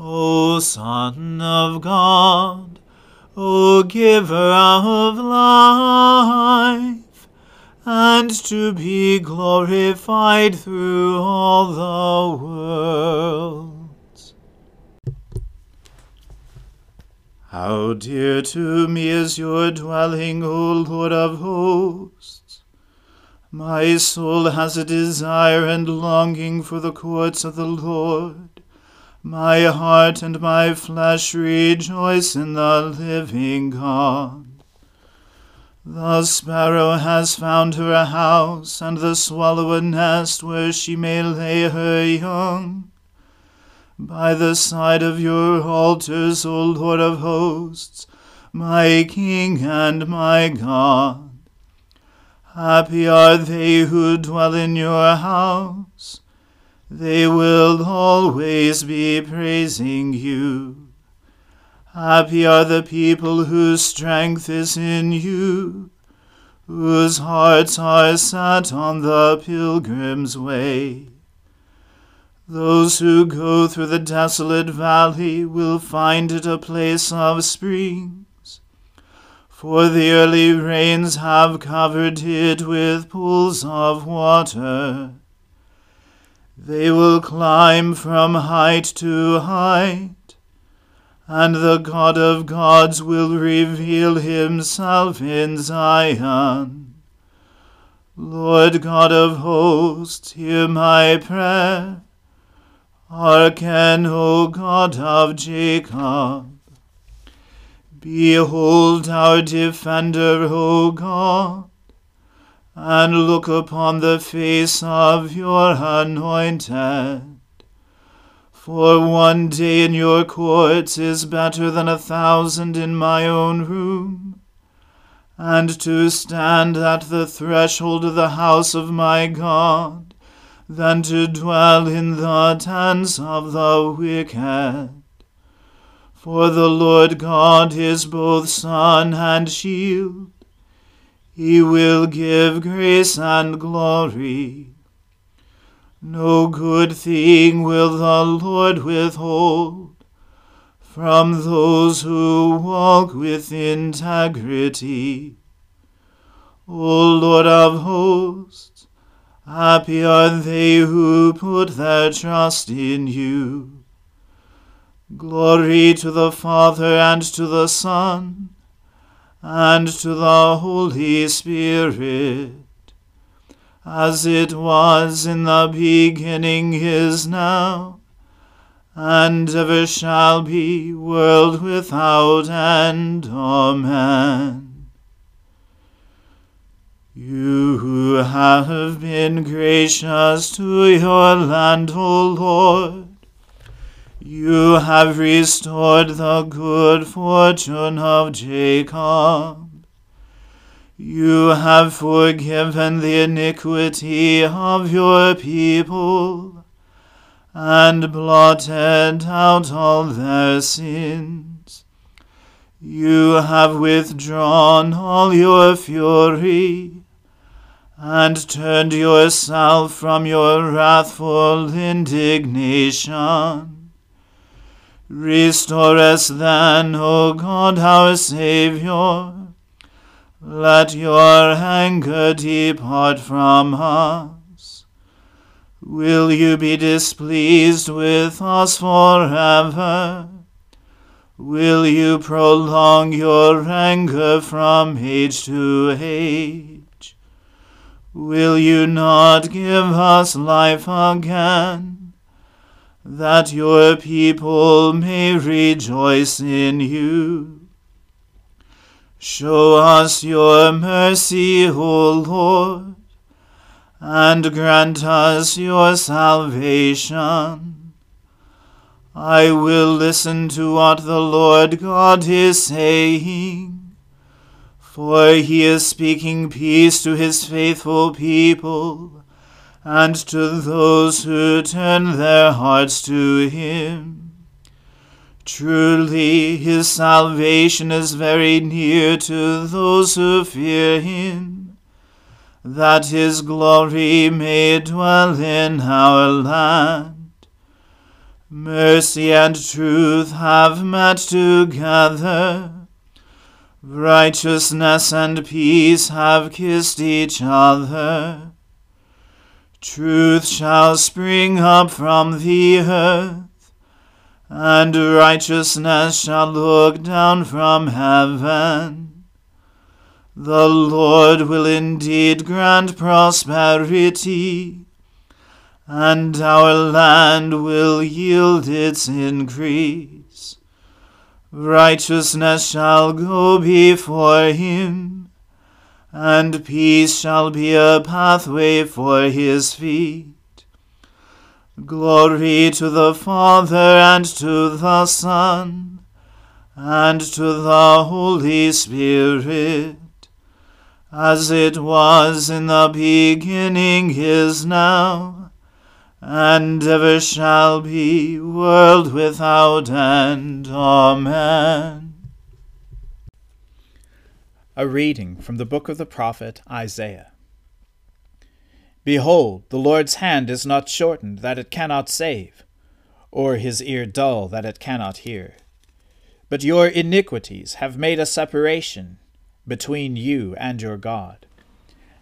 O Son of God, O Giver of life, and to be glorified through all the worlds. How dear to me is your dwelling, O Lord of hosts! My soul has a desire and longing for the courts of the Lord. My heart and my flesh rejoice in the living God. The sparrow has found her a house, and the swallow a nest where she may lay her young. By the side of your altars, O Lord of hosts, my King and my God. Happy are they who dwell in your house. They will always be praising you. Happy are the people whose strength is in you, whose hearts are set on the pilgrim's way. Those who go through the desolate valley will find it a place of springs, for the early rains have covered it with pools of water. They will climb from height to height, and the God of gods will reveal himself in Zion. Lord God of hosts, hear my prayer. Hearken, O God of Jacob. Behold our defender, O God, and look upon the face of your anointed. For one day in your courts is better than a thousand in my own room. And to stand at the threshold of the house of my God, than to dwell in the tents of the wicked. For the Lord God is both sun and shield. He will give grace and glory. No good thing will the Lord withhold from those who walk with integrity. O Lord of hosts, happy are they who put their trust in you. Glory to the Father and to the Son and to the Holy Spirit as it was in the beginning is now, and ever shall be, world without end. Amen. You who have been gracious to your land, O Lord, you have restored the good fortune of Jacob. You have forgiven the iniquity of your people, and blotted out all their sins. You have withdrawn all your fury, and turned yourself from your wrathful indignation. Restore us then, O God our Saviour let your anger depart from us. Will you be displeased with us forever? Will you prolong your anger from age to age? Will you not give us life again, that your people may rejoice in you? Show us your mercy, O Lord, and grant us your salvation. I will listen to what the Lord God is saying, for he is speaking peace to his faithful people and to those who turn their hearts to him. Truly, his salvation is very near to those who fear him, that his glory may dwell in our land. Mercy and truth have met together. Righteousness and peace have kissed each other. Truth shall spring up from the earth and righteousness shall look down from heaven. The Lord will indeed grant prosperity, and our land will yield its increase. Righteousness shall go before him, and peace shall be a pathway for his feet. Glory to the Father and to the Son and to the Holy Spirit, as it was in the beginning is now, and ever shall be, world without end. Amen. A reading from the book of the prophet Isaiah. Behold, the Lord's hand is not shortened that it cannot save, or his ear dull that it cannot hear. But your iniquities have made a separation between you and your God,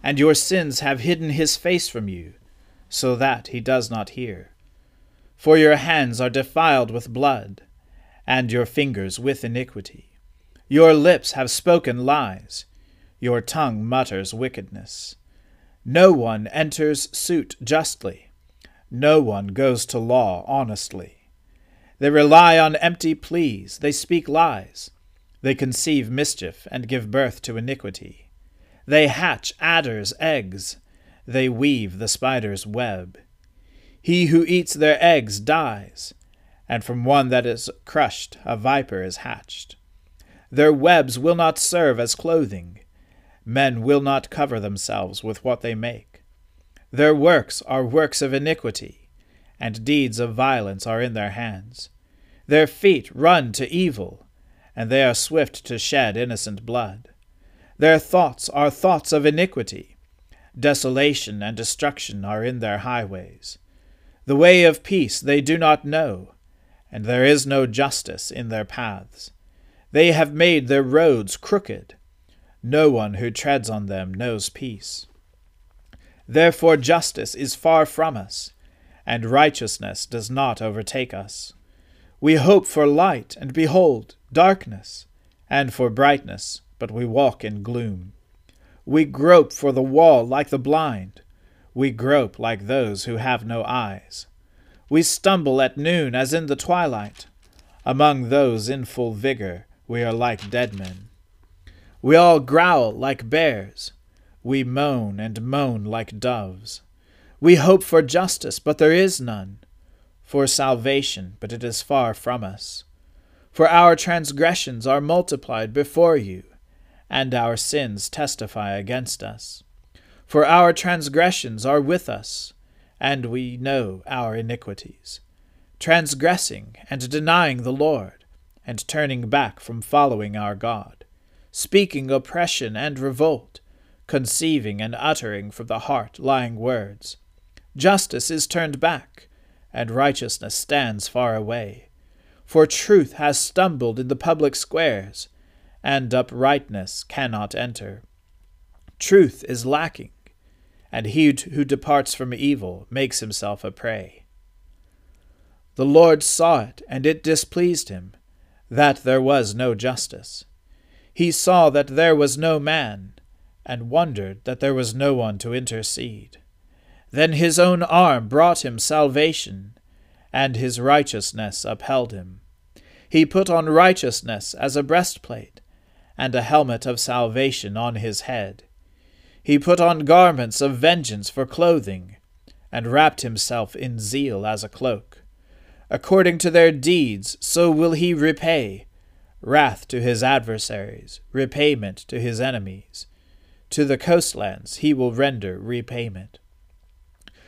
and your sins have hidden his face from you, so that he does not hear. For your hands are defiled with blood, and your fingers with iniquity. Your lips have spoken lies, your tongue mutters wickedness. No one enters suit justly. No one goes to law honestly. They rely on empty pleas, they speak lies. They conceive mischief and give birth to iniquity. They hatch adders' eggs, they weave the spider's web. He who eats their eggs dies, and from one that is crushed a viper is hatched. Their webs will not serve as clothing. Men will not cover themselves with what they make. Their works are works of iniquity, and deeds of violence are in their hands. Their feet run to evil, and they are swift to shed innocent blood. Their thoughts are thoughts of iniquity. Desolation and destruction are in their highways. The way of peace they do not know, and there is no justice in their paths. They have made their roads crooked. No one who treads on them knows peace. Therefore justice is far from us, and righteousness does not overtake us. We hope for light, and behold, darkness, and for brightness, but we walk in gloom. We grope for the wall like the blind. We grope like those who have no eyes. We stumble at noon as in the twilight. Among those in full vigor, we are like dead men. We all growl like bears. We moan and moan like doves. We hope for justice, but there is none. For salvation, but it is far from us. For our transgressions are multiplied before you, and our sins testify against us. For our transgressions are with us, and we know our iniquities, transgressing and denying the Lord, and turning back from following our God, speaking oppression and revolt, conceiving and uttering from the heart lying words. Justice is turned back, and righteousness stands far away. For truth has stumbled in the public squares, and uprightness cannot enter. Truth is lacking, and he who departs from evil makes himself a prey. The Lord saw it, and it displeased him, that there was no justice. He saw that there was no man, and wondered that there was no one to intercede. Then his own arm brought him salvation, and his righteousness upheld him. He put on righteousness as a breastplate, and a helmet of salvation on his head. He put on garments of vengeance for clothing, and wrapped himself in zeal as a cloak. According to their deeds, so will he repay wrath to his adversaries, repayment to his enemies. To the coastlands he will render repayment.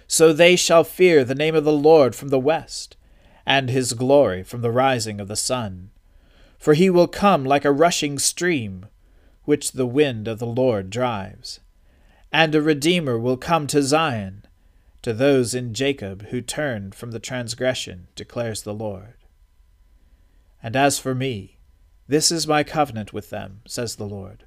So they shall fear the name of the Lord from the west, and his glory from the rising of the sun. For he will come like a rushing stream, which the wind of the Lord drives. And a Redeemer will come to Zion, to those in Jacob who turned from the transgression, declares the Lord. And as for me, this is my covenant with them, says the Lord.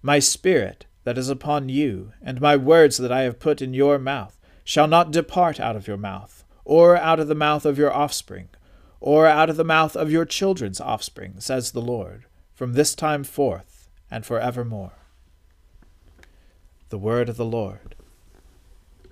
My spirit that is upon you, and my words that I have put in your mouth, shall not depart out of your mouth, or out of the mouth of your offspring, or out of the mouth of your children's offspring, says the Lord, from this time forth and for evermore. The word of the Lord.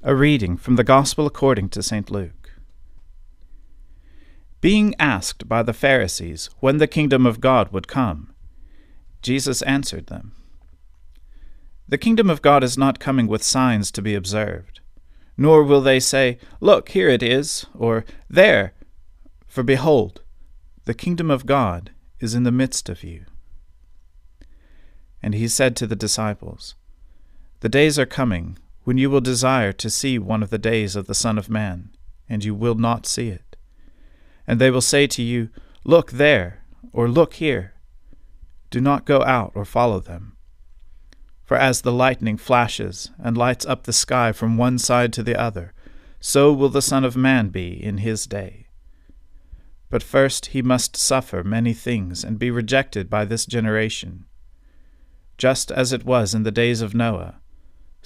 A reading from the Gospel according to St. Luke. Being asked by the Pharisees when the kingdom of God would come, Jesus answered them. The kingdom of God is not coming with signs to be observed. Nor will they say, Look, here it is, or There, for behold, the kingdom of God is in the midst of you. And he said to the disciples, The days are coming when you will desire to see one of the days of the Son of Man, and you will not see it. And they will say to you, Look there, or look here. Do not go out or follow them. For as the lightning flashes and lights up the sky from one side to the other, so will the Son of Man be in his day. But first he must suffer many things and be rejected by this generation. Just as it was in the days of Noah,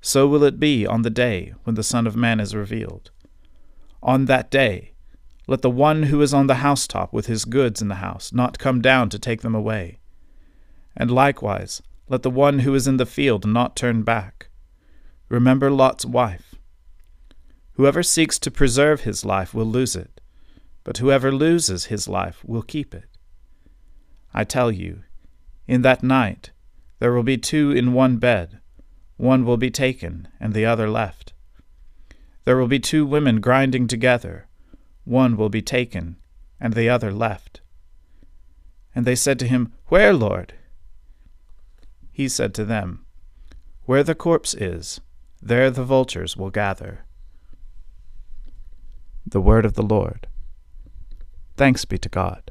So will it be on the day when the Son of Man is revealed. On that day, let the one who is on the housetop with his goods in the house not come down to take them away. And likewise, let the one who is in the field not turn back. Remember Lot's wife. Whoever seeks to preserve his life will lose it, but whoever loses his life will keep it. I tell you, in that night there will be two in one bed, one will be taken and the other left. There will be two women grinding together, one will be taken and the other left. And they said to him, Where, Lord? He said to them, Where the corpse is, there the vultures will gather. The Word of the Lord. Thanks be to God.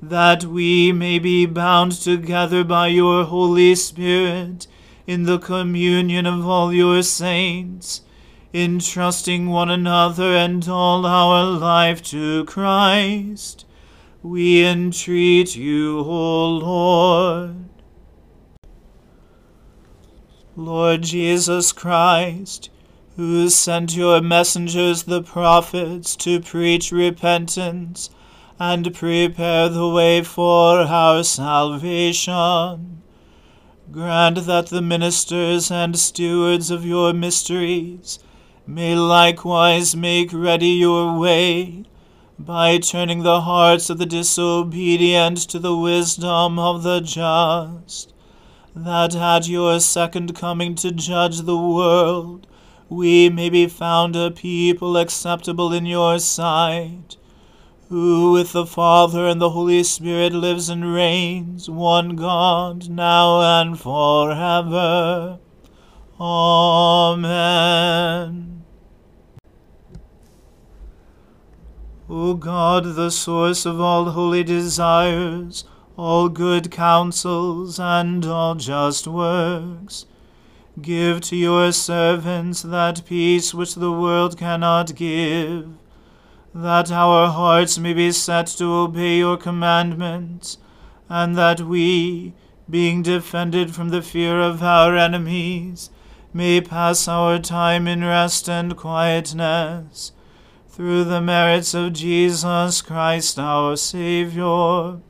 that we may be bound together by your Holy Spirit in the communion of all your saints, entrusting one another and all our life to Christ. We entreat you, O Lord. Lord Jesus Christ, who sent your messengers the prophets to preach repentance and prepare the way for our salvation, grant that the ministers and stewards of your mysteries may likewise make ready your way by turning the hearts of the disobedient to the wisdom of the just that at your second coming to judge the world, we may be found a people acceptable in your sight, who with the Father and the Holy Spirit lives and reigns, one God, now and forever. Amen. O God, the source of all holy desires, all good counsels, and all just works. Give to your servants that peace which the world cannot give, that our hearts may be set to obey your commandments, and that we, being defended from the fear of our enemies, may pass our time in rest and quietness, through the merits of Jesus Christ our Saviour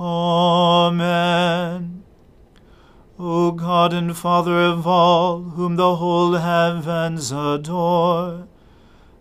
Amen. O God and Father of all, whom the whole heavens adore,